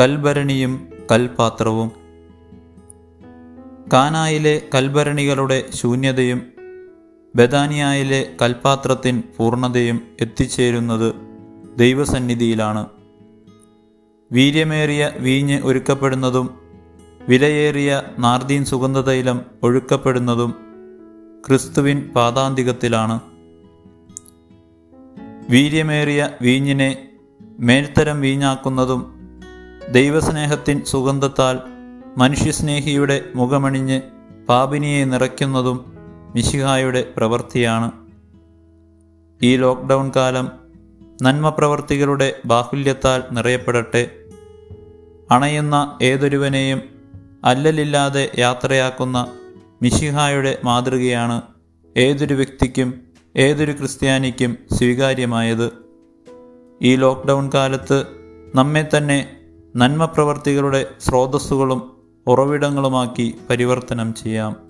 കൽഭരണിയും കൽപാത്രവും. കാനായിലെ കൽഭരണികളുടെ ശൂന്യതയും ബദാനിയായിലെ കൽപാത്രത്തിൻ പൂർണതയും എത്തിച്ചേരുന്നത് ദൈവസന്നിധിയിലാണ്. വീര്യമേറിയ വീഞ്ഞ് ഒരുക്കപ്പെടുന്നതും വിലയേറിയ നാർദീൻ സുഗന്ധതൈലം ഒഴുക്കപ്പെടുന്നതും ക്രിസ്തുവിൻ പാതാന്തികത്തിലാണ് വീര്യമേറിയ വീഞ്ഞിനെ മേൽത്തരം വീഞ്ഞാക്കുന്നതും ദൈവസ്നേഹത്തിൻ സുഗന്ധത്താൽ മനുഷ്യസ്നേഹിയുടെ മുഖമണിഞ്ഞ് പാപിനിയെ നിറയ്ക്കുന്നതും മിശിഹായുടെ പ്രവൃത്തിയാണ്. ഈ ലോക്ക്ഡൗൺ കാലം നന്മ പ്രവർത്തികളുടെ ബാഹുല്യത്താൽ നിറയപ്പെടട്ടെ. അണയുന്ന ഏതൊരുവനെയും അല്ലലില്ലാതെ യാത്രയാക്കുന്ന മിശിഹായുടെ മാതൃകയാണ് ഏതൊരു വ്യക്തിക്കും ഏതൊരു ക്രിസ്ത്യാനിക്കും സ്വീകാര്യമായത്. ഈ ലോക്ക്ഡൗൺ കാലത്ത് നമ്മെ തന്നെ നന്മ പ്രവർത്തികളുടെ സ്രോതസ്സുകളും ഉറവിടങ്ങളുമാക്കി പരിവർത്തനം ചെയ്യാം.